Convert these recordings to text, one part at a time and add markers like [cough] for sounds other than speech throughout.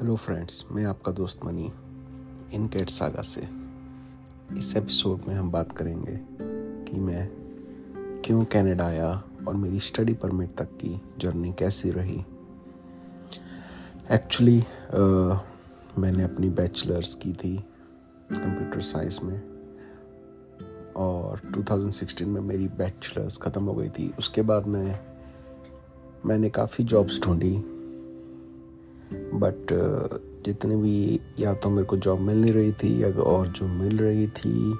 Hello friends मैं आपका दोस्त मनी इन कैट सागा से। इस एपिसोड में हम बात करेंगे कि मैं क्यों कनाडा आया और मेरी स्टडी परमिट तक की जर्नी कैसी रही। एक्चुअली uh, मैंने अपनी बैचलर्स की थी कंप्यूटर साइंस में और 2016 में मेरी बैचलर्स ख़त्म हो गई थी। उसके बाद मैं मैंने काफ़ी जॉब्स ढूंढी। बट uh, जितने भी या तो मेरे को जॉब मिल नहीं रही थी या और जो मिल रही थी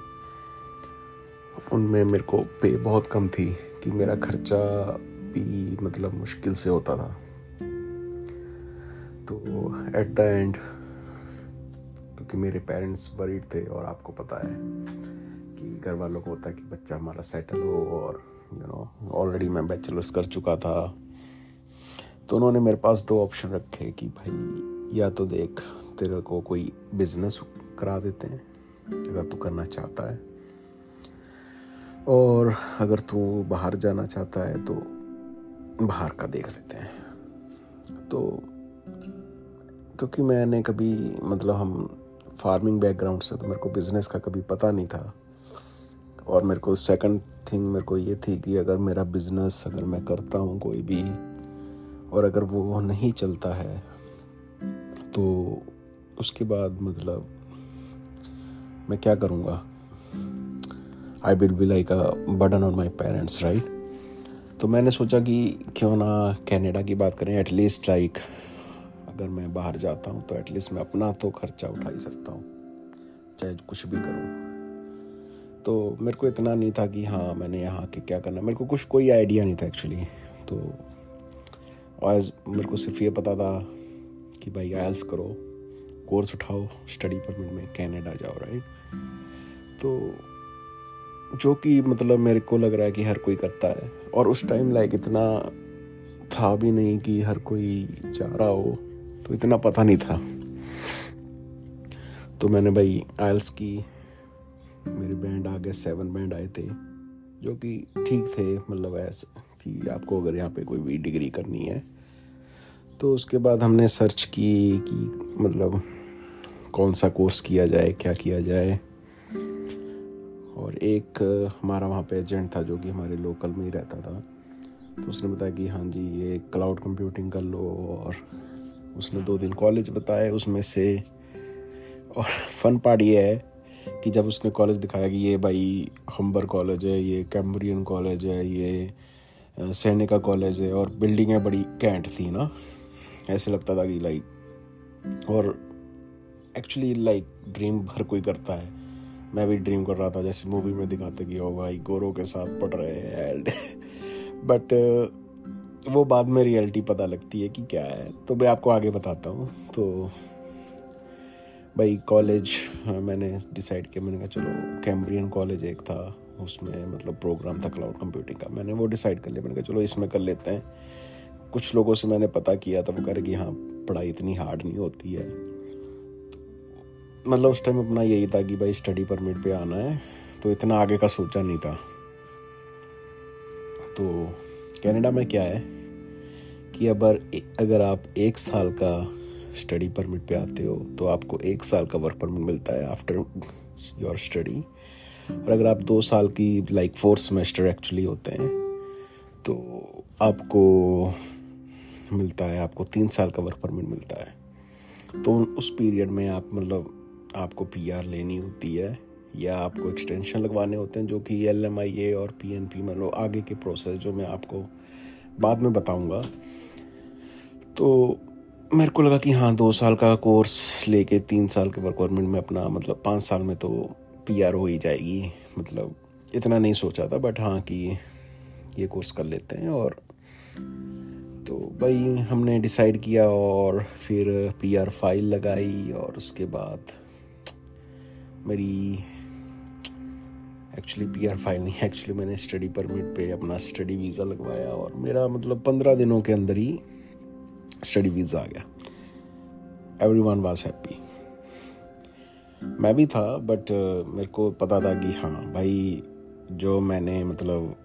उनमें मेरे को पे बहुत कम थी कि मेरा खर्चा भी मतलब मुश्किल से होता था। तो एट द एंड क्योंकि मेरे पेरेंट्स वरीड थे और आपको पता है कि घर वालों को होता है कि बच्चा हमारा सेटल हो और यू नो ऑलरेडी मैं बैचलर्स कर चुका था। तो उन्होंने मेरे पास दो ऑप्शन रखे कि भाई, या तो देख, तेरे को कोई बिज़नेस करा देते हैं, अगर तू करना चाहता है। और अगर तू बाहर जाना चाहता है तो बाहर का देख लेते हैं। तो क्योंकि मैंने कभी मतलब हम फ़ार्मिंग बैकग्राउंड से तो मेरे को बिज़नेस का कभी पता नहीं था। और मेरे को सेकंड थिंग मेरे को ये थी कि अगर मेरा बिज़नेस अगर मैं करता हूँ कोई भी और अगर वो नहीं चलता है तो उसके बाद मतलब मैं क्या करूँगा? I will be like a burden on my parents right तो मैंने सोचा कि क्यों ना कनाडा की बात करें एटलीस्ट लाइक अगर मैं बाहर जाता हूँ तो एटलीस्ट मैं अपना तो खर्चा उठा ही सकता हूँ, चाहे कुछ भी करूँ। तो मेरे को इतना नहीं था कि हाँ मैंने यहाँ के क्या करना मेरे को कुछ कोई आइडिया नहीं था एक्चुअली तो आज मेरे को सिर्फ़ ये पता था कि भाई आयल्स करो कोर्स उठाओ स्टडी परमिट में कनाडा जाओ राइट तो जो कि मतलब मेरे को लग रहा है कि हर कोई करता है। और उस टाइम लाइक इतना था भी नहीं कि हर कोई जा रहा हो तो इतना पता नहीं था। तो मैंने भाई आयल्स की, मेरे बैंड आ गए सेवन बैंड आए थे, जो कि ठीक थे मतलब ऐसे। कि आपको अगर यहाँ पे कोई भी डिग्री करनी है तो उसके बाद हमने सर्च की कि मतलब कौन सा कोर्स किया जाए, क्या किया जाए। और एक हमारा वहाँ पे एजेंट था जो कि हमारे लोकल में ही रहता था तो उसने बताया कि हाँ जी, ये क्लाउड कंप्यूटिंग कर लो और उसने दो दिन कॉलेज बताए उसमें से। और फन पार्ट ये है कि जब उसने कॉलेज दिखाया कि ये भाई हम्बर कॉलेज है, ये कैम्ब्रियन कॉलेज है, ये सैनिका कॉलेज है और बिल्डिंगें बड़ी कैंट थी ना। ऐसे लगता था कि लाइक और एक्चुअली लाइक ड्रीम हर कोई करता है। मैं भी ड्रीम कर रहा था, जैसे मूवी में दिखाते कि, ओ भाई, गोरों के साथ पढ़ रहे हैं एंड बट [laughs] वो बाद में रियलिटी पता लगती है कि क्या है। तो मैं आपको आगे बताता हूँ। तो भाई कॉलेज मैंने डिसाइड किया, मैंने कहा, चलो कैम्ब्रियन कॉलेज एक था। उसमें मतलब प्रोग्राम था क्लाउड कंप्यूटिंग का। मैंने वो डिसाइड कर लिया। मैंने कहा, चलो, इसमें कर लेते हैं। कुछ लोगों से मैंने पता किया था, वो कह रहे कि हाँ पढ़ाई इतनी हार्ड नहीं होती है। मतलब उस टाइम अपना यही था कि भाई स्टडी परमिट पे आना है। तो इतना आगे का सोचा नहीं था। तो कनाडा में क्या है कि अगर अगर आप एक साल का स्टडी परमिट पे आते हो तो आपको एक साल का वर्क परमिट मिलता है आफ्टर योर स्टडी और अगर आप दो साल की लाइक फोर्थ सेमेस्टर एक्चुअली होते हैं तो आपको मिलता है, आपको तीन साल का वर्क परमिट मिलता है। तो उस पीरियड में आप मतलब आपको पीआर लेनी होती है, या आपको एक्सटेंशन लगवाने होते हैं, जो कि एल एम आई ए और पी एन पी मतलब आगे के प्रोसेस जो मैं आपको बाद में बताऊँगा। तो मेरे को लगा कि हाँ दो साल का कोर्स लेके तीन साल के वर्क परमिट में अपना मतलब पाँच साल में तो पी आर हो ही जाएगी मतलब इतना नहीं सोचा था बट हाँ कि ये कोर्स कर लेते हैं और तो भाई हमने डिसाइड किया और फिर पीआर फ़ाइल लगाई और उसके बाद मेरी एक्चुअली पीआर फ़ाइल नहीं एक्चुअली मैंने स्टडी परमिट पे अपना स्टडी वीज़ा लगवाया और मेरा मतलब पंद्रह दिनों के अंदर ही स्टडी वीज़ा आ गया। एवरी वन वॉज़ हैप्पी मैं भी था बट मेरे को पता था कि हाँ भाई, जो मैंने मतलब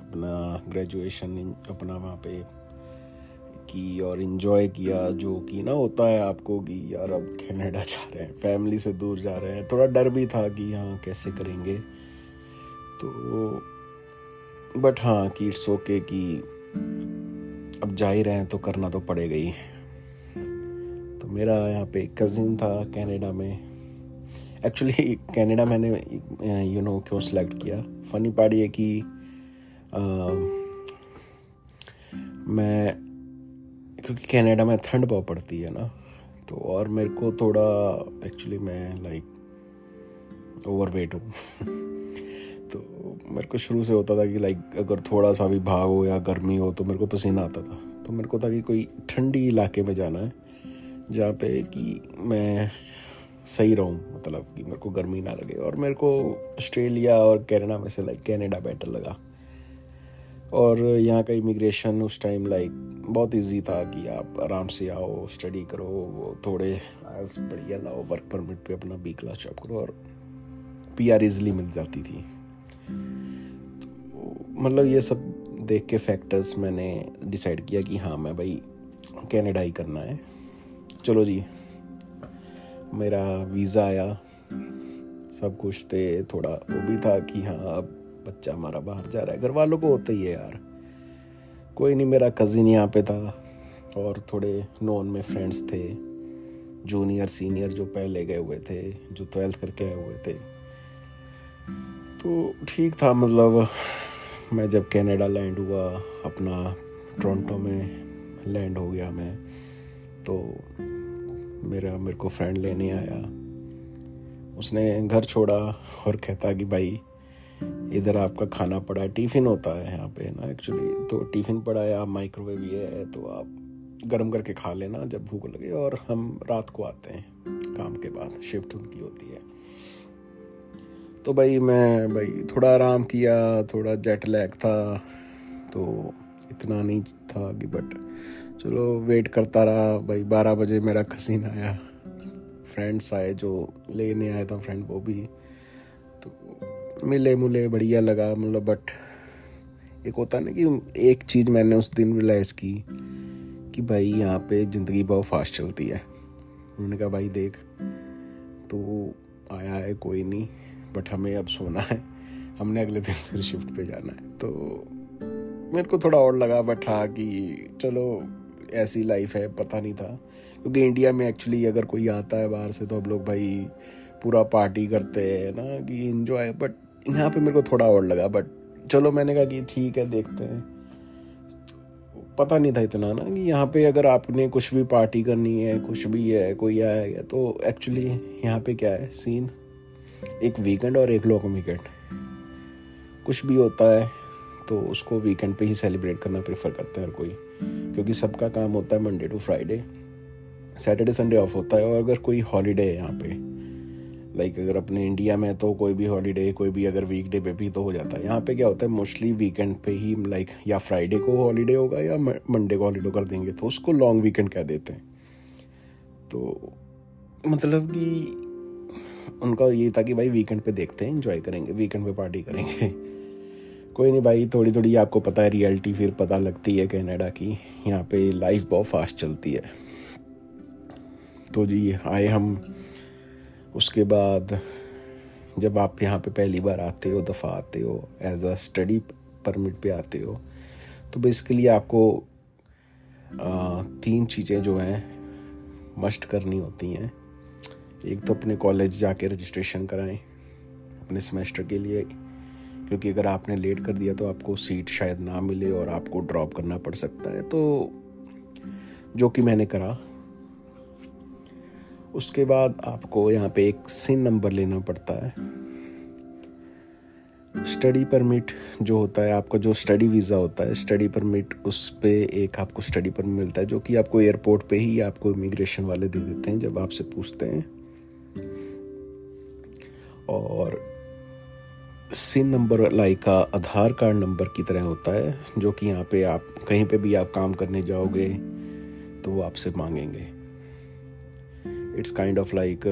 अपना ग्रेजुएशन अपना वहाँ पे की और इन्जॉय किया, जो कि ना होता है आपको कि यार अब कनाडा [laughs] जा रहे हैं फैमिली से दूर जा रहे हैं, थोड़ा डर भी था कि हाँ कैसे करेंगे? तो बट हाँ कि इट्स ओके कि अब जा ही रहे हैं तो करना तो पड़ेगा ही। तो मेरा यहाँ पे कज़िन था कनाडा में। एक्चुअली कनाडा मैंने यू नो क्यों सेलेक्ट किया? फ़नी पार्ट ये कि मैं, क्योंकि कनाडा में ठंड बहुत पड़ती है ना तो और मेरे को थोड़ा एक्चुअली मैं लाइक ओवर वेट हूँ। [laughs] तो मेरे को शुरू से होता था कि लाइक अगर थोड़ा सा भी भाग हो या गर्मी हो तो मेरे को पसीना आता था। तो मेरे को था कि कोई ठंडी इलाके में जाना है, जहाँ पे कि मैं सही रहूँ मतलब कि मेरे को गर्मी ना लगे। और मेरे को ऑस्ट्रेलिया और कैनेडा में से लाइक कैनेडा बेटर लगा। और यहाँ का इमिग्रेशन उस टाइम लाइक बहुत इजी था कि आप आराम से आओ स्टडी करो, वो थोड़े आयल्स बढ़िया लाओ वर्क परमिट पे अपना बी क्लास जॉब करो और पी आर इजली मिल जाती थी। तो मतलब ये सब देख के फैक्टर्स मैंने डिसाइड किया कि हाँ मैं भाई कैनेडा ही करना है। चलो जी मेरा वीज़ा आया। सब कुछ थे थोड़ा वो भी था कि हाँ अब बच्चा हमारा बाहर जा रहा है। घर वालों को होता ही है यार। कोई नहीं, मेरा कज़िन यहाँ पे था और थोड़े नॉन में फ्रेंड्स थे। जूनियर सीनियर जो पहले गए हुए थे, जो ट्वेल्थ करके आए हुए थे। तो ठीक था मतलब मैं जब कनाडा लैंड हुआ, अपना टोरंटो में लैंड हो गया मैं। तो मेरा, मेरे को फ्रेंड लेने आया। उसने घर छोड़ा और कहता कि भाई, इधर आपका खाना पड़ा है टिफ़िन होता है यहाँ पे ना एक्चुअली तो टिफ़िन पड़ा है आप माइक्रोवेव ये है तो आप गर्म करके खा लेना जब भूख लगे और हम रात को आते हैं, काम के बाद शिफ्ट उनकी होती है। तो भाई, मैं भाई, थोड़ा आराम किया, थोड़ा जेट लैग था तो इतना नहीं था कि बट चलो वेट करता रहा। भाई, बारह बजे मेरा कसीन आया। फ्रेंड्स आए, जो लेने आया था फ्रेंड वो भी। तो मिले मुले बढ़िया लगा मतलब बट एक होता ना कि एक चीज़ मैंने उस दिन रियलाइज़ की, कि भाई, यहाँ पे ज़िंदगी बहुत फास्ट चलती है। उन्होंने कहा, भाई, देख तो आया है, कोई नहीं बट हमें अब सोना है। हमने अगले दिन फिर शिफ्ट पे जाना है। तो मेरे को थोड़ा और लगा बट हाँ कि चलो ऐसी लाइफ है, पता नहीं था। क्योंकि इंडिया में एक्चुअली अगर कोई आता है बाहर से तो अब लोग भाई पूरा पार्टी करते हैं, ना, कि इन्जॉय बट यहाँ पे मेरे को थोड़ा और लगा बट चलो मैंने कहा कि ठीक है, देखते हैं। पता नहीं था इतना, ना, कि यहाँ पे अगर आपने कुछ भी पार्टी करनी है, कुछ भी है, कोई आया गया तो एक्चुअली यहाँ पे क्या है सीन एक वीकेंड और एक लॉन्ग वीकेंड कुछ भी होता है तो उसको वीकेंड पे ही सेलिब्रेट करना प्रेफर करते हैं हर कोई। क्योंकि सबका काम होता है Monday to Friday Saturday Sunday off होता है और अगर कोई हॉलीडे है यहाँ पे लाइक अगर अपने इंडिया में तो कोई भी हॉलीडे कोई भी अगर वीकडे पे भी तो हो जाता है। यहाँ पे क्या होता है मोस्टली वीकेंड पे ही लाइक या फ्राइडे को हॉलीडे होगा या मंडे को हॉलीडे कर देंगे तो उसको लॉन्ग वीकेंड कह देते हैं। तो मतलब कि उनका ये था कि भाई वीकेंड पे देखते हैं इंजॉय करेंगे वीकेंड पे पार्टी करेंगे। कोई नहीं भाई थोड़ी थोड़ी आपको पता है रियलिटी फिर पता लगती है कनाडा की। यहाँ पे लाइफ बहुत फास्ट चलती है। तो जी आए हम। उसके बाद जब आप यहाँ पे पहली बार आते हो दफ़ा आते हो एज अ स्टडी परमिट पे आते हो तो बेसिकली आपको आ, तीन चीज़ें जो हैं मस्ट करनी होती हैं। एक तो अपने कॉलेज जाके रजिस्ट्रेशन कराएँ अपने सेमेस्टर के लिए। क्योंकि अगर आपने लेट कर दिया तो आपको सीट शायद ना मिले और आपको ड्रॉप करना पड़ सकता है। तो जो कि मैंने करा, उसके बाद आपको यहाँ पे एक सिन नंबर लेना पड़ता है। स्टडी परमिट जो होता है, आपका जो स्टडी वीज़ा होता है स्टडी परमिट उस पर एक आपको स्टडी परमिट मिलता है, जो कि आपको एयरपोर्ट पे ही आपको इमिग्रेशन वाले दे देते हैं जब आपसे पूछते हैं। और SIN number like Aadhaar card number की तरह होता है, जो कि यहाँ पे आप कहीं पे भी आप काम करने जाओगे तो वो आपसे मांगेंगे। इट्स काइंड ऑफ़ लाइक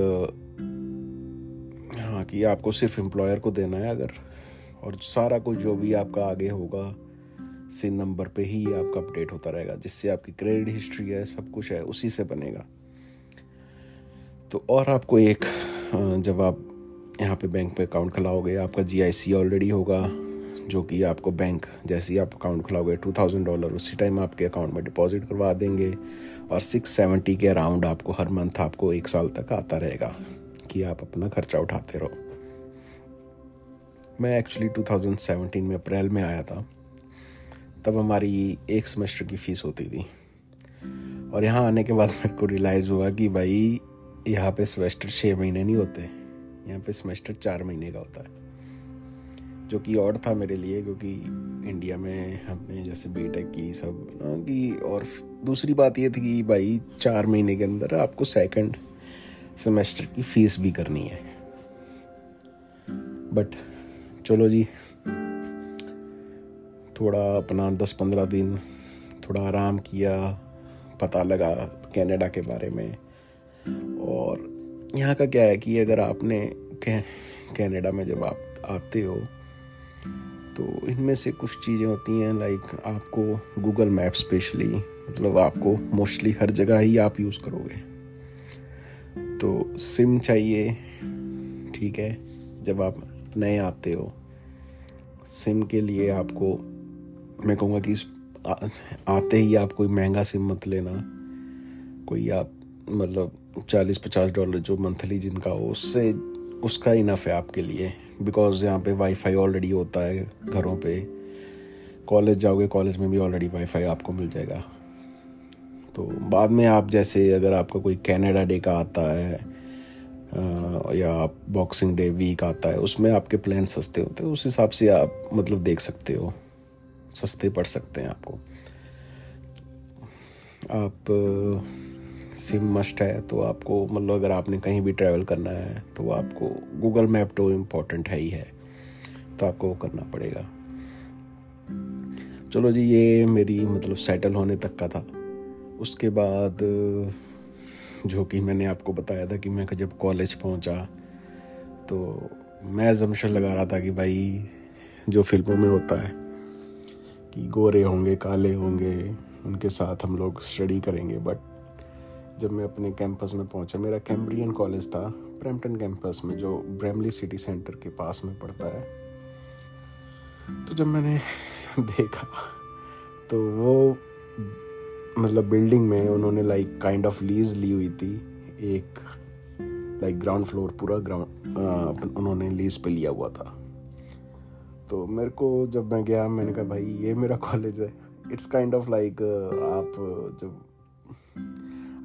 हाँ कि आपको सिर्फ़ एम्प्लॉयर को देना है अगर, और सारा कुछ जो भी आपका आगे होगा सिन नंबर पे ही आपका अपडेट होता रहेगा, जिससे आपकी क्रेडिट हिस्ट्री है, सब कुछ है, उसी से बनेगा। तो और आपको एक जब आप यहाँ पे बैंक पे अकाउंट खुलाओगे, आपका जीआईसी ऑलरेडी होगा, जो कि आपको बैंक जैसे ही आप अकाउंट खुलाओगे टू थाउज़ेंड डॉलर उसी टाइम आपके अकाउंट में डिपॉजिट करवा देंगे और सिक्स सेवेंटी के अराउंड आपको हर मंथ आपको एक साल तक आता रहेगा कि आप अपना खर्चा उठाते रहो। मैं एक्चुअली 2017 में अप्रैल में आया था, तब हमारी एक सेमेस्टर की फ़ीस होती थी। और यहाँ आने के बाद मेरे को रियलाइज़ हुआ कि भाई, यहाँ पे सेमेस्टर छः महीने नहीं होते। यहाँ पे सेमेस्टर चार महीने का होता है, जो कि और था मेरे लिए, क्योंकि इंडिया में हमने जैसे बी की सब, ना कि और दूसरी बात ये थी कि भाई चार महीने के अंदर आपको सेकंड सेमेस्टर की फ़ीस भी करनी है। बट चलो जी, थोड़ा अपना दस पंद्रह दिन थोड़ा आराम किया, पता लगा कनाडा के बारे में, और यहाँ का क्या है कि अगर आपने कनाडा में जब आप आते हो तो इनमें से कुछ चीज़ें होती हैं लाइक आपको गूगल मैप स्पेशली मतलब आपको मोस्टली हर जगह ही आप यूज़ करोगे। तो सिम चाहिए, ठीक है, जब आप नए आते हो। सिम के लिए आपको, मैं कहूँगा कि आते ही आप कोई महँगा सिम मत लेना। कोई आप मतलब चालीस पचास डॉलर जो मंथली जिनका हो, उससे उसका इनफ है आपके लिए। बिकॉज़ यहाँ पे वाईफाई ऑलरेडी होता है घरों पे। कॉलेज जाओगे कॉलेज में भी ऑलरेडी वाईफाई आपको मिल जाएगा। तो बाद में आप जैसे अगर आपका कोई कैनेडा डे का आता है या बॉक्सिंग डे वीक आता है, उसमें आपके प्लान सस्ते होते हैं। उस हिसाब से आप मतलब देख सकते हो। सस्ते पड़ सकते हैं आपको। आप सिम मस्ट है तो आपको मतलब अगर आपने कहीं भी ट्रैवल करना है तो आपको गूगल मैप तो इम्पोर्टेंट है ही है तो आपको वो करना पड़ेगा। चलो जी, ये मेरी मतलब सेटल होने तक का था। उसके बाद, जो कि मैंने आपको बताया था कि मैं जब कॉलेज पहुँचा तो मैं जमशर लगा रहा था कि भाई, जो फ़िल्मों में होता है, कि गोरे होंगे, काले होंगे, उनके साथ हम लोग स्टडी करेंगे बट जब मैं अपने कैंपस में पहुँचा, मेरा कैम्ब्रियन कॉलेज था ब्रैम्पटन कैंपस में, जो ब्रैमली सिटी सेंटर के पास में पड़ता है। तो जब मैंने [laughs] देखा तो वो मतलब बिल्डिंग में उन्होंने लाइक काइंड ऑफ़ लीज ली हुई थी, एक लाइक ग्राउंड फ्लोर पूरा ग्राउंड उन्होंने लीज पे लिया हुआ था। तो मेरे को जब मैं गया, मैंने कहा, भाई, ये मेरा कॉलेज है। इट्स काइंड ऑफ़ लाइक आप जब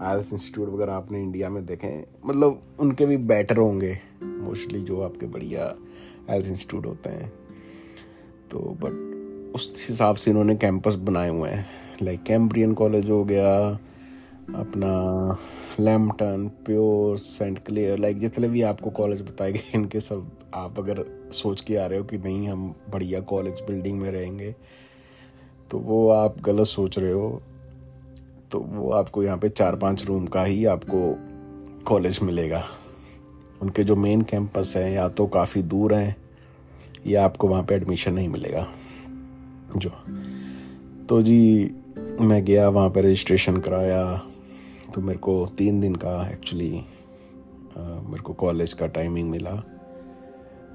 आयल्स इंस्टीट्यूट वगैरह आपने इंडिया में देखें मतलब उनके भी बेटर होंगे मोस्टली जो आपके बढ़िया आयल्स इंस्टीट्यूट होते हैं। तो बट उस हिसाब से इन्होंने कैंपस बनाए हुए हैं। लाइक कैम्ब्रियन कॉलेज हो गया, अपना Lambton pure saint Clair like जितने भी आपको कॉलेज बताए गए, इनके सब आप अगर सोच के आ रहे हो कि नहीं, हम बढ़िया कॉलेज बिल्डिंग में रहेंगे तो वो आप गलत सोच रहे हो। तो वो आपको यहाँ पे चार पाँच रूम का ही आपको कॉलेज मिलेगा। उनके जो मेन कैंपस हैं, या तो काफ़ी दूर हैं, या आपको वहाँ पे एडमिशन नहीं मिलेगा। जो। तो जी, मैं गया, वहाँ पे रजिस्ट्रेशन कराया। तो मेरे को तीन दिन का एक्चुअली मेरे को कॉलेज का टाइमिंग मिला।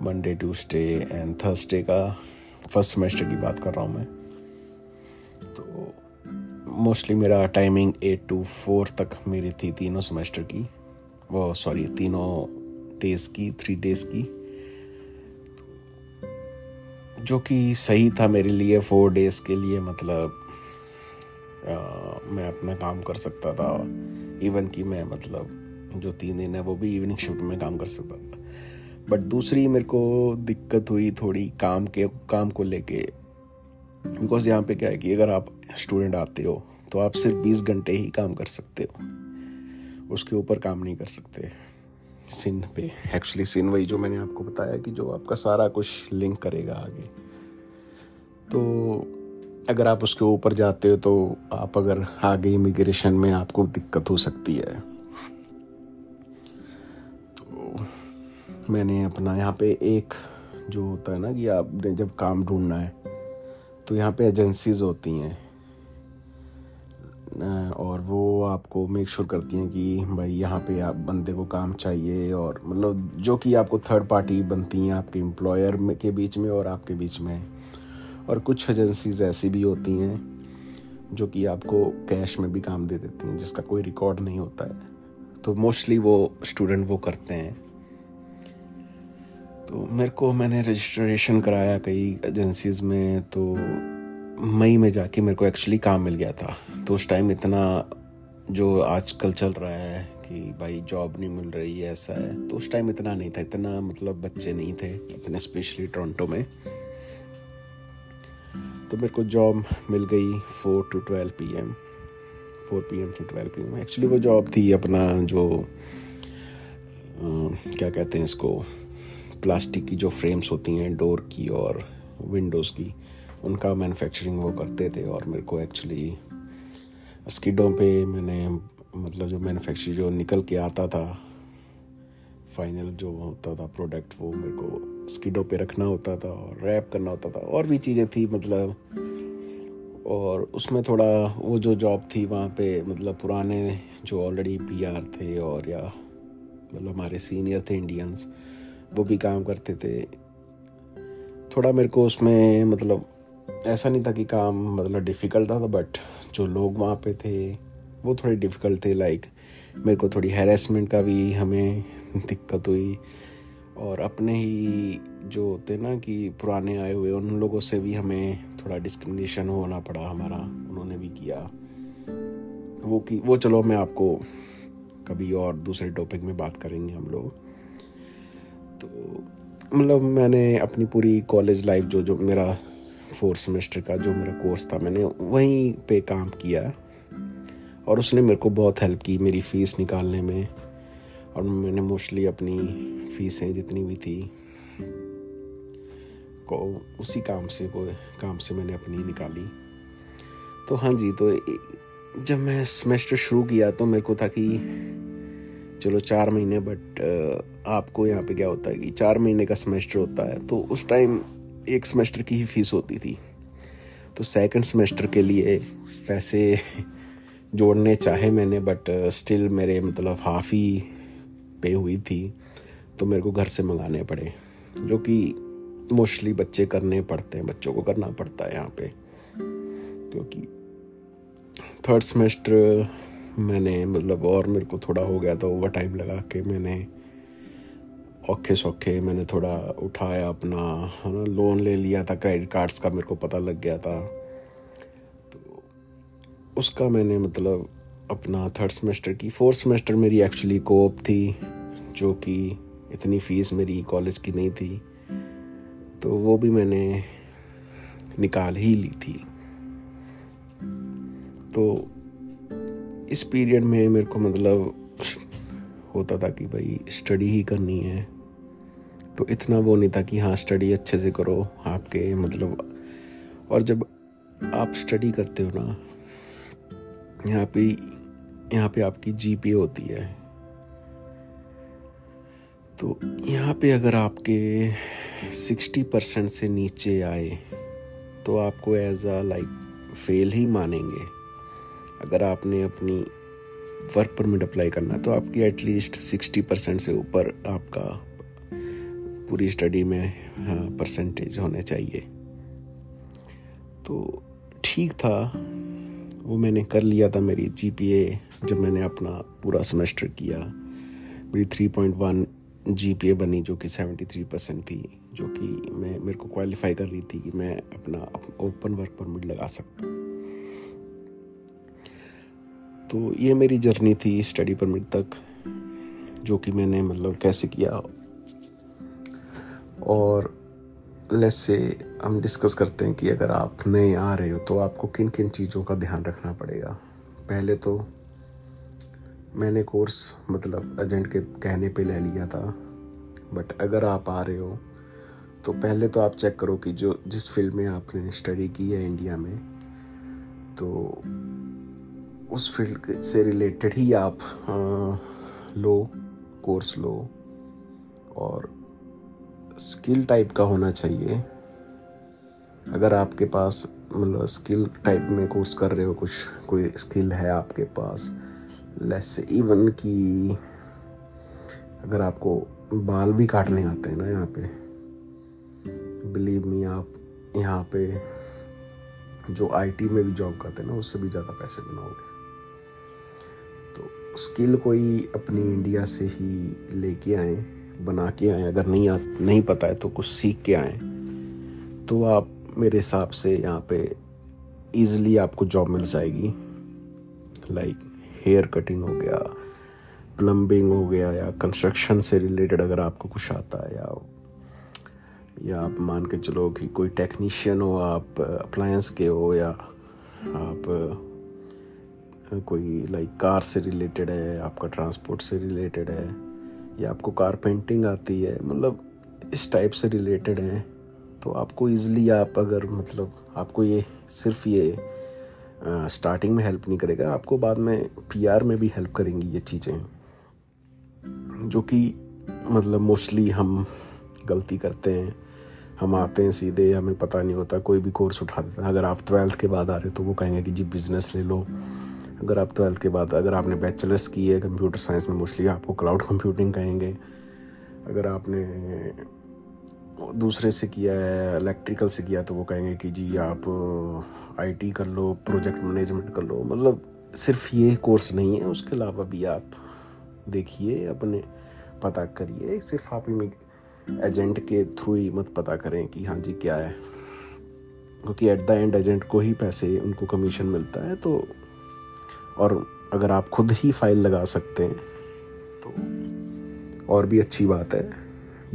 मंडे ट्यूसडे एंड थर्सडे का। फ़र्स्ट सेमेस्टर की बात कर रहा हूँ मैं। तो मोस्टली मेरा टाइमिंग एट टू फोर तक मेरी थी तीनों सेमेस्टर की। वो सॉरी तीनों डेज़ की थ्री डेज़ की। जो कि सही था मेरे लिए फोर डेज़ के लिए मतलब आ, मैं अपना काम कर सकता था। इवन कि मैं मतलब जो तीन दिन है वो भी इवनिंग शिफ्ट में काम कर सकता था। बट दूसरी मेरे को दिक्कत हुई थोड़ी काम के काम को लेके। बिकॉज़ यहाँ पे क्या है कि अगर आप स्टूडेंट आते हो तो आप सिर्फ़ बीस घंटे ही काम कर सकते हो। उसके ऊपर काम नहीं कर सकते। सिन पे। एक्चुअली सिन वही जो मैंने आपको बताया कि जो आपका सारा कुछ लिंक करेगा आगे। तो अगर आप उसके ऊपर जाते हो तो आप अगर आगे इमिग्रेशन में आपको दिक्कत हो सकती है। तो मैंने अपना यहाँ पे एक जो होता है ना कि आपने जब काम ढूंढना है तो यहाँ पे एजेंसीज होती हैं। और वो आपको मेक श्योर sure करती हैं कि भाई यहाँ पे आप बंदे को काम चाहिए और मतलब जो कि आपको थर्ड पार्टी बनती हैं आपके एम्प्लॉयर के बीच में और आपके बीच में। और कुछ एजेंसीज ऐसी भी होती हैं जो कि आपको कैश में भी काम दे देती हैं, जिसका कोई रिकॉर्ड नहीं होता है। तो मोस्टली वो स्टूडेंट वो करते हैं। तो मेरे को मैंने रजिस्ट्रेशन कराया कई एजेंसीज में तो मई में जाके मेरे को एक्चुअली काम मिल गया था। तो उस टाइम इतना जो आजकल चल रहा है कि भाई जॉब नहीं मिल रही है ऐसा है तो उस टाइम इतना नहीं था। इतना मतलब बच्चे नहीं थे अपने स्पेशली टोरंटो में। तो मेरे को जॉब मिल गई four to twelve P M four P M to twelve P M actually वो जॉब थी अपना जो आ, क्या कहते हैं इसको? प्लास्टिक की जो फ्रेम्स होती हैं, डोर की और विंडोज़ की, उनका मैन्युफैक्चरिंग वो करते थे और मेरे को एक्चुअली स्किडों पे मैंने मतलब जो मैन्युफैक्चर जो निकल के आता था फाइनल जो होता था प्रोडक्ट वो मेरे को स्किडों पे रखना होता था और रैप करना होता था और भी चीज़ें थी मतलब और उसमें थोड़ा वो जो जॉब थी वहाँ पे मतलब पुराने जो ऑलरेडी पीआर थे और या मतलब हमारे सीनियर थे इंडियंस वो भी काम करते थे। थोड़ा मेरे को उसमें मतलब ऐसा नहीं था कि काम मतलब डिफ़िकल्ट था बट जो लोग वहाँ पे थे, वो थोड़े डिफ़िकल्ट थे लाइक मेरे को थोड़ी हेरेसमेंट का भी हमें [laughs] दिक्कत हुई। और अपने ही जो होते ना कि पुराने आए हुए, उन लोगों से भी हमें थोड़ा डिस्क्रिमिनेशन होना पड़ा हमारा, उन्होंने भी किया। वो कि, वो चलो मैं आपको कभी और दूसरे टॉपिक में बात करेंगे हम लोग। तो मतलब मैंने अपनी पूरी कॉलेज लाइफ जो जो मेरा फोर्थ सेमेस्टर का जो मेरा कोर्स था, मैंने वहीं पे काम किया। और उसने मेरे को बहुत हेल्प की मेरी फ़ीस निकालने में। और मैंने मोस्टली अपनी फ़ीसें जितनी भी थी, को उसी काम से, को काम से मैंने अपनी निकाली। तो हाँ जी तो जब मैं सेमेस्टर शुरू किया तो मेरे को था कि चलो चार महीने बट आपको यहाँ पे क्या होता है कि चार महीने का सेमेस्टर होता है तो उस टाइम एक सेमेस्टर की ही फ़ीस होती थी। तो सेकंड सेमेस्टर के लिए पैसे [laughs] जोड़ने चाहे मैंने बट स्टिल मेरे मतलब हाफ़ ही पे हुई थी तो मेरे को घर से मंगाने पड़े, जो कि मोस्टली बच्चे करने पड़ते हैं, बच्चों को करना पड़ता है यहाँ पे, क्योंकि थर्ड सेमेस्टर मैंने मतलब और मेरे को थोड़ा हो गया था ओवर टाइम लगा के मैंने औखे सौखे मैंने थोड़ा उठाया अपना, है ना लोन ले लिया था क्रेडिट कार्ड्स का मेरे को पता लग गया था। तो उसका मैंने मतलब अपना थर्ड सेमेस्टर की फोर्थ सेमेस्टर मेरी एक्चुअली कोप थी, जो कि इतनी फ़ीस मेरी कॉलेज की नहीं थी। तो वो भी मैंने निकाल ही ली थी। तो इस पीरियड में मेरे को मतलब होता था कि भाई स्टडी ही करनी है। तो इतना वो नहीं था कि हाँ स्टडी अच्छे से करो आपके मतलब। और जब आप स्टडी करते हो ना, यहाँ पे यहाँ पे आपकी जीपीए होती है। तो यहाँ पे अगर आपके सिक्सटी परसेंट से नीचे आए तो आपको एज अ लाइक फेल ही मानेंगे। अगर आपने अपनी वर्क परमिट अप्लाई करना तो आपकी एटलीस्ट सिक्सटी परसेंट से ऊपर आपका पूरी स्टडी में हाँ परसेंटेज होने चाहिए। तो ठीक था, वो मैंने कर लिया था मेरी जीपीए जब मैंने अपना पूरा सेमेस्टर किया। मेरी थ्री पॉइंट वन जी बनी जो कि सेवेंटी थ्री परसेंट थी, जो कि मैं, मेरे को क्वालिफाई कर रही थी कि मैं अपना ओपन वर्क परमिट लगा सकता तो ये मेरी जर्नी थी स्टडी परमिट तक, जो कि मैंने मतलब कैसे किया। और लेस से हम डिस्कस करते हैं कि अगर आप नए आ रहे हो तो आपको किन किन चीज़ों का ध्यान रखना पड़ेगा। पहले तो मैंने कोर्स मतलब एजेंट के कहने पे ले लिया था। बट अगर आप आ रहे हो तो पहले तो आप चेक करो कि जो जिस फ़ील्ड में आपने स्टडी की है इंडिया में तो उस फ़ील्ड से रिलेटेड ही आप लो, कोर्स लो और स्किल टाइप का होना चाहिए। अगर आपके पास मतलब स्किल टाइप में कोर्स कर रहे हो, कुछ, कोई स्किल है आपके पास लेस इवन की अगर आपको बाल भी काटने आते हैं ना यहाँ पे बिलीव मी आप यहाँ पे जो आईटी में भी जॉब करते हैं ना, उससे भी ज़्यादा पैसे बनाओगे। स्किल कोई अपनी इंडिया से ही लेके आए, बना के आए, अगर नहीं आ, नहीं पता है तो कुछ सीख के आए तो आप मेरे हिसाब से यहाँ पे इजीली आपको जॉब मिल जाएगी। लाइक हेयर कटिंग हो गया प्लम्बिंग हो गया, या कंस्ट्रक्शन से रिलेटेड अगर आपको कुछ आता है, या या आप मान के चलो कि कोई टेक्नीशियन हो, आप अप्लायंस के हो, या आप कोई लाइक कार से रिलेटेड है, आपका ट्रांसपोर्ट से रिलेटेड है, या आपको कार पेंटिंग आती है मतलब इस टाइप से रिलेटेड हैं तो आपको इजली आप अगर मतलब आपको ये, सिर्फ़ ये स्टार्टिंग में हेल्प नहीं करेगा, आपको बाद में पीआर में भी हेल्प करेंगी ये चीज़ें, जो कि मतलब मोस्टली हम गलती करते हैं, हम आते हैं सीधे, हमें पता नहीं होता, कोई भी कोर्स उठा देते हैं, अगर आप ट्वेल्थ के बाद आ रहे हो तो वो कहेंगे कि जी बिज़नेस ले लो अगर आप ट्वेल्थ के बाद अगर आपने बैचलर्स की है, कंप्यूटर साइंस में मोस्टली आपको क्लाउड कंप्यूटिंग कहेंगे। अगर आपने दूसरे से किया है इलेक्ट्रिकल से किया तो वो कहेंगे कि जी आप आईटी कर लो प्रोजेक्ट मैनेजमेंट कर लो। मतलब सिर्फ़ ये कोर्स नहीं है, उसके अलावा भी आप देखिए, अपने पता करिए। सिर्फ़ आप ही एजेंट के थ्रू ही मत पता करें कि हाँ जी, क्या है। क्योंकि एट द एंड एजेंट को ही पैसे, उनको कमीशन मिलता है तो और अगर आप खुद ही फ़ाइल लगा सकते हैं तो और भी अच्छी बात है।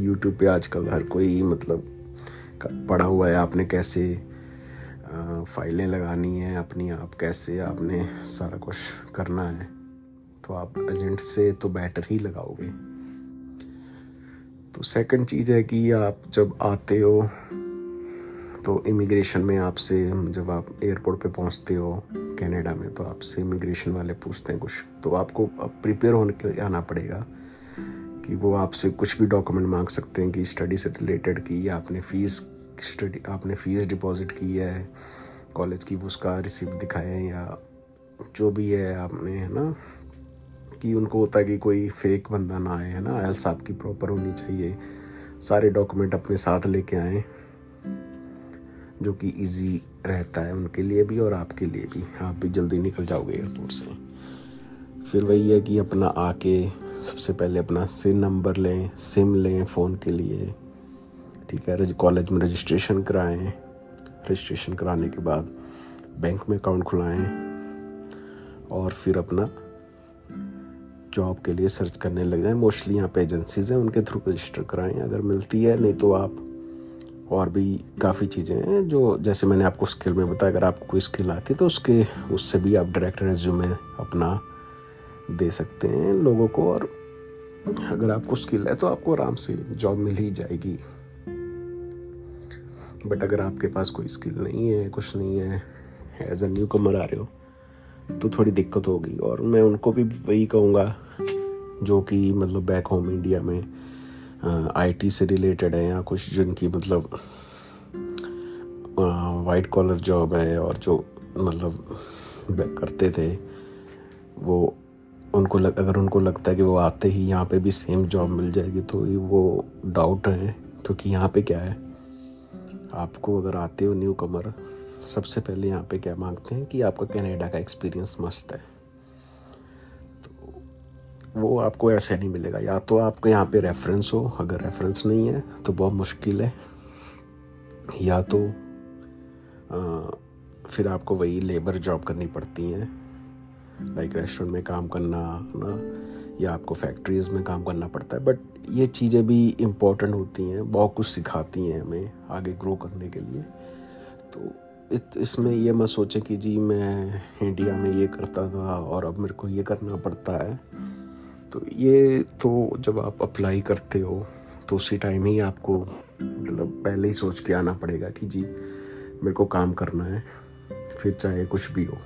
यूट्यूब पे आजकल हर कोई मतलब पढ़ा हुआ है, आपने कैसे फाइलें लगानी है, अपनी आप कैसे, आपने सारा कुछ करना है तो आप एजेंट से तो बेटर ही लगाओगे। तो सेकंड चीज़ है कि आप जब आते हो तो इमिग्रेशन में आपसे जब आप एयरपोर्ट पे पहुँचते हो कनाडा में तो आपसे इमिग्रेशन वाले पूछते हैं कुछ। तो आपको प्रिपेयर होने के आना पड़ेगा कि वो आपसे कुछ भी डॉक्यूमेंट मांग सकते हैं कि स्टडी से रिलेटेड की, या आपने फ़ीस स्टडी आपने फ़ीस डिपॉजिट की है कॉलेज की उसका रिसिप्ट दिखाया या जो भी है आपने, है ना, कि उनको होता है कि कोई फेक बंदा ना आए, है ना एल्स आपकी प्रॉपर होनी चाहिए। सारे डॉक्यूमेंट अपने साथ लेके आए। जो कि इजी रहता है उनके लिए भी और आपके लिए भी। आप भी जल्दी निकल जाओगे एयरपोर्ट से। फिर वही है कि अपना आके सबसे पहले अपना सिम नंबर लें सिम लें फ़ोन के लिए। ठीक है कॉलेज में रजिस्ट्रेशन कराएँ। रजिस्ट्रेशन कराने के बाद बैंक में अकाउंट खुलाएँ और फिर अपना जॉब के लिए सर्च करने लग जाएँ। मोस्टली यहाँ पे एजेंसीज हैं, उनके थ्रू रजिस्टर कराएँ। अगर मिलती है, नहीं तो आप और भी काफ़ी चीज़ें हैं जो जैसे मैंने आपको स्किल में बताया, अगर आपको कोई स्किल आती है तो उसके, उससे भी आप डायरेक्ट रेज्यूमे अपना दे सकते हैं लोगों को। और अगर आपको स्किल है तो आपको आराम से जॉब मिल ही जाएगी। बट अगर आपके पास कोई स्किल नहीं है, कुछ नहीं है एज अ न्यू कमर आ रहे हो तो थोड़ी दिक्कत होगी। और मैं उनको भी वही कहूँगा, जो कि मतलब बैक होम इंडिया में आईटी से रिलेटेड है या कुछ जिनकी मतलब वाइट कॉलर जॉब है और जो मतलब करते थे वो उनको लग, अगर उनको लगता है कि वो आते ही यहाँ पे भी सेम जॉब मिल जाएगी तो वो डाउट है क्योंकि यहाँ पे क्या है? आपको अगर आते हो न्यू कमर सबसे पहले यहाँ पे क्या मांगते हैं कि आपका कनाडा का एक्सपीरियंस मस्त है? वो आपको ऐसे नहीं मिलेगा। या तो आपके यहाँ पे रेफरेंस हो अगर रेफरेंस नहीं है तो बहुत मुश्किल है। या तो आ, फिर आपको वही लेबर जॉब करनी पड़ती हैं। लाइक रेस्टोरेंट में काम करना ना या आपको फैक्ट्रीज में काम करना पड़ता है। बट ये चीज़ें भी इम्पोर्टेंट होती हैं बहुत कुछ सिखाती हैं हमें आगे ग्रो करने के लिए। तो इत, इसमें ये मत सोचें कि जी मैं इंडिया में ये करता था और अब मेरे को ये करना पड़ता है। तो ये तो जब आप अप्लाई करते हो तो उसी टाइम ही आपको मतलब पहले ही सोच के आना पड़ेगा कि जी, मेरे को काम करना है, फिर चाहे कुछ भी हो।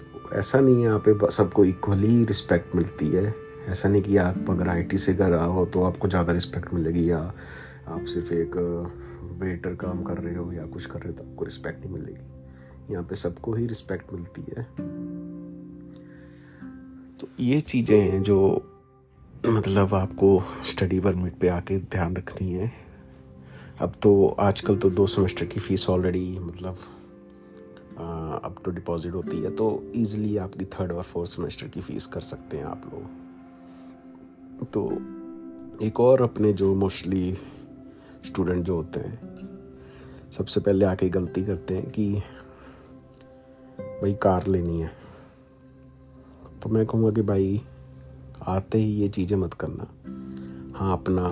तो ऐसा नहीं है, यहाँ पे सबको इक्वली रिस्पेक्ट मिलती है। ऐसा नहीं कि आप अगर आईटी से कर रहा हो तो आपको ज़्यादा रिस्पेक्ट मिलेगी, या आप सिर्फ़ एक वेटर काम कर रहे हो, या कुछ कर रहे हो तो आपको रिस्पेक्ट नहीं मिलेगी। यहाँ पे सबको ही रिस्पेक्ट मिलती है। तो ये चीज़ें हैं जो मतलब आपको स्टडी परमिट पे आके ध्यान रखनी है। अब तो आजकल तो दो सेमेस्टर की फ़ीस ऑलरेडी मतलब अब तो डिपॉजिट होती है तो इजीली आपकी थर्ड और फोर्थ सेमेस्टर की फ़ीस कर सकते हैं आप लोग। तो एक और अपने जो मोस्टली स्टूडेंट जो होते हैं, सबसे पहले आके गलती करते हैं कि, भाई कार लेनी है। तो मैं कहूँगा कि भाई, आते ही ये चीज़ें मत करना। हाँ अपना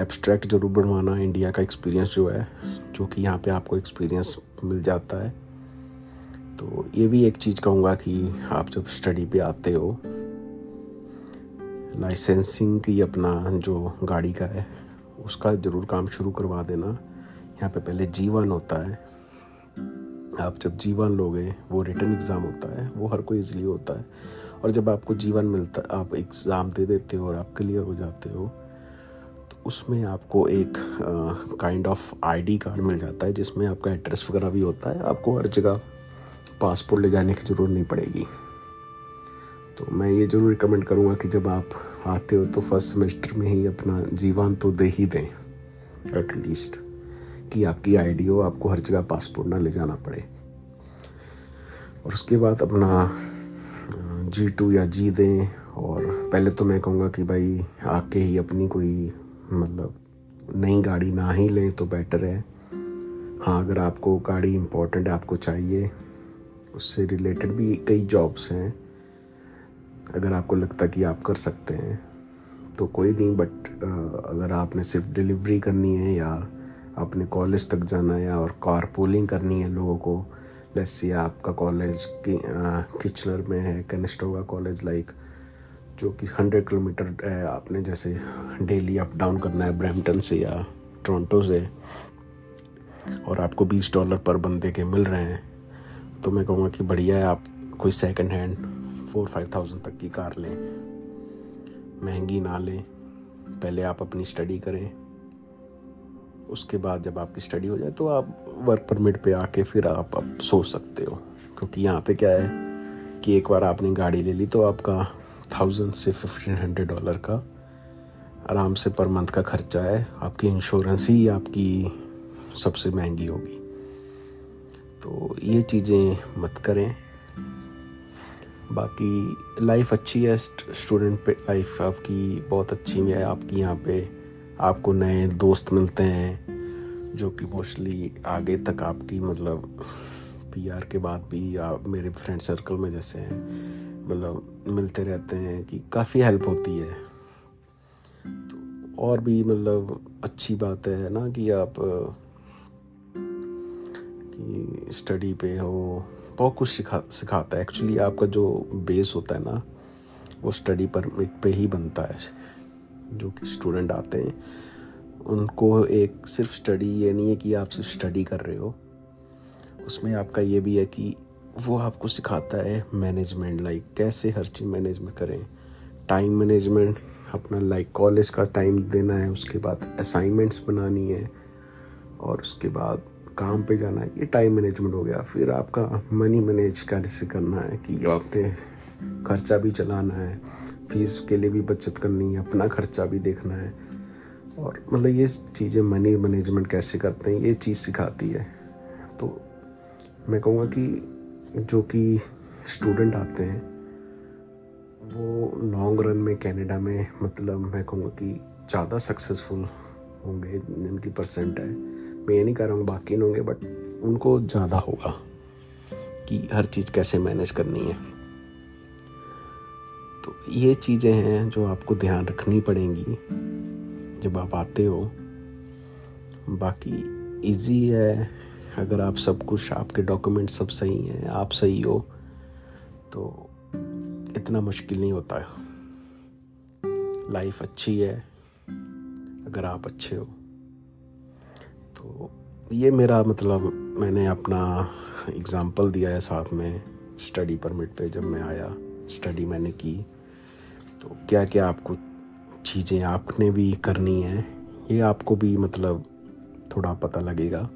एब्स्ट्रैक्ट ज़रूर बनवाना इंडिया का एक्सपीरियंस जो है, जो कि यहाँ पे आपको एक्सपीरियंस मिल जाता है। तो ये भी एक चीज़ कहूँगा कि आप जब स्टडी पे आते हो लाइसेंसिंग की अपना जो गाड़ी का है, उसका ज़रूर काम शुरू करवा देना। यहाँ पे पहले जीवन होता है। आप जब जीवन लोगे, वो रिटर्न एग्ज़ाम होता है, वो हर कोई इजली होता है। और जब आपको जीवन मिलता है आप एग्ज़ाम दे देते हो और आप क्लियर हो जाते हो तो उसमें आपको एक काइंड ऑफ़ आईडी कार्ड मिल जाता है, जिसमें आपका एड्रेस वगैरह भी होता है। आपको हर जगह पासपोर्ट ले जाने की ज़रूरत नहीं पड़ेगी। तो मैं ये ज़रूर रिकमेंड करूँगा कि जब आप आते हो तो फ़र्स्ट सेमेस्टर में ही अपना जीवन तो दे ही दें एटलीस्ट कि आपकी आईडी हो आपको हर जगह पासपोर्ट ना ले जाना पड़े। और उसके बाद अपना जी टू या जी दें, और पहले तो मैं कहूँगा कि भाई, आके ही अपनी कोई मतलब नई गाड़ी ना ही लें तो बेटर है। हाँ अगर आपको गाड़ी इम्पोर्टेंट आपको चाहिए, उससे रिलेटेड भी कई जॉब्स हैं। अगर आपको लगता कि आप कर सकते हैं तो कोई नहीं बट अगर आपने सिर्फ़ डिलीवरी करनी है या आपने कॉलेज तक जाना है और कार पोलिंग करनी है लोगों को। लेट्स आपका कॉलेज किचनर में है कैनिस्टोगा कॉलेज लाइक जो कि हंड्रेड किलोमीटर है आपने जैसे डेली अप डाउन करना है ब्रैम्पटन से या टोरंटो से। और आपको बीस डॉलर पर बंदे के मिल रहे हैं। तो मैं कहूँगा कि बढ़िया है, आप कोई second hand four five thousand तक की कार लें। महँगी ना लें। पहले आप अपनी स्टडी करें। उसके बाद जब आपकी स्टडी हो जाए तो आप वर्क परमिट पे आके फिर आप अब सोच सकते हो। क्योंकि यहाँ पे क्या है कि एक बार आपने गाड़ी ले ली तो आपका थाउज़ेंड से फिफ्टीन हंड्रेड डॉलर का आराम से पर मंथ का खर्चा है। आपकी इंश्योरेंस ही आपकी सबसे महँगी होगी। तो ये चीज़ें मत करें। बाकी लाइफ अच्छी है स्टूडेंट पे लाइफ आपकी बहुत अच्छी है। आपकी यहाँ पे आपको नए दोस्त मिलते हैं, जो कि मोस्टली आगे तक आपकी मतलब पीआर के बाद भी आप मेरे फ्रेंड सर्कल में जैसे हैं मतलब मिलते रहते हैं कि काफ़ी हेल्प होती है। तो और भी मतलब अच्छी बात है ना कि आप कि स्टडी पे हो, बहुत कुछ सिखा, सिखाता है। एक्चुअली आपका जो बेस होता है ना, वो स्टडी परमिट पे ही बनता है। जो कि स्टूडेंट आते हैं, उनको एक सिर्फ़ स्टडी ये नहीं है कि आप सिर्फ़ स्टडी कर रहे हो। उसमें आपका ये भी है कि वो आपको सिखाता है मैनेजमेंट लाइक कैसे हर चीज़ मैनेजमेंट करें। टाइम मैनेजमेंट अपना लाइक कॉलेज का टाइम देना है, उसके बाद असाइनमेंट्स बनानी है, और उसके बाद काम पे जाना है। ये टाइम मैनेजमेंट हो गया। फिर आपका मनी मैनेज कैसे करना है कि आपने खर्चा भी चलाना है फ़ीस के लिए भी बचत करनी है, अपना खर्चा भी देखना है। और मतलब ये चीज़ें मनी मैनेजमेंट कैसे करते हैं, ये चीज़ सिखाती है। तो मैं कहूँगा कि जो कि स्टूडेंट आते हैं, वो लॉन्ग रन में कनाडा में मतलब मैं कहूँगा कि ज़्यादा सक्सेसफुल होंगे, जिनकी परसेंट है। मैं ये नहीं कह रहा हूँ बाकी होंगे बट उनको ज़्यादा होगा कि हर चीज़ कैसे मैनेज करनी है। तो ये चीज़ें हैं जो आपको ध्यान रखनी पड़ेंगी जब आप आते हो। बाकी इजी है। अगर आप सब कुछ, आपके डॉक्यूमेंट सब सही हैं, आप सही हो तो इतना मुश्किल नहीं होता। लाइफ अच्छी है, अगर आप अच्छे हो। तो ये मेरा मतलब मैंने अपना एग्ज़ाम्पल दिया है साथ में स्टडी परमिट पे जब मैं आया। स्टडी मैंने की। तो क्या क्या आपको चीज़ें आपने भी करनी है? ये आपको भी मतलब थोड़ा पता लगेगा।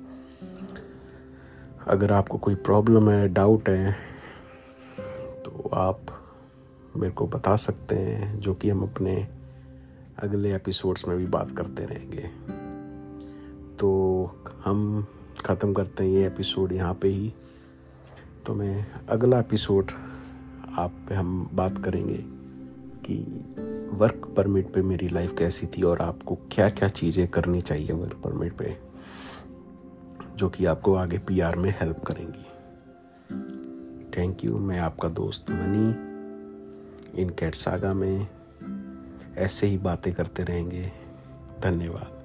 अगर आपको कोई प्रॉब्लम है डाउट है तो आप मेरे को बता सकते हैं, जो कि हम अपने अगले एपिसोड्स में भी बात करते रहेंगे। तो हम ख़त्म करते हैं ये एपिसोड यहाँ पे ही। तो मैं अगला एपिसोड आप पे हम बात करेंगे। कि वर्क परमिट पे मेरी लाइफ कैसी थी और आपको क्या क्या चीज़ें करनी चाहिए वर्क परमिट पे, जो कि आपको आगे पीआर में हेल्प करेंगी। थैंक यू मैं आपका दोस्त मनी इन कैट सागा में। ऐसे ही बातें करते रहेंगे। धन्यवाद।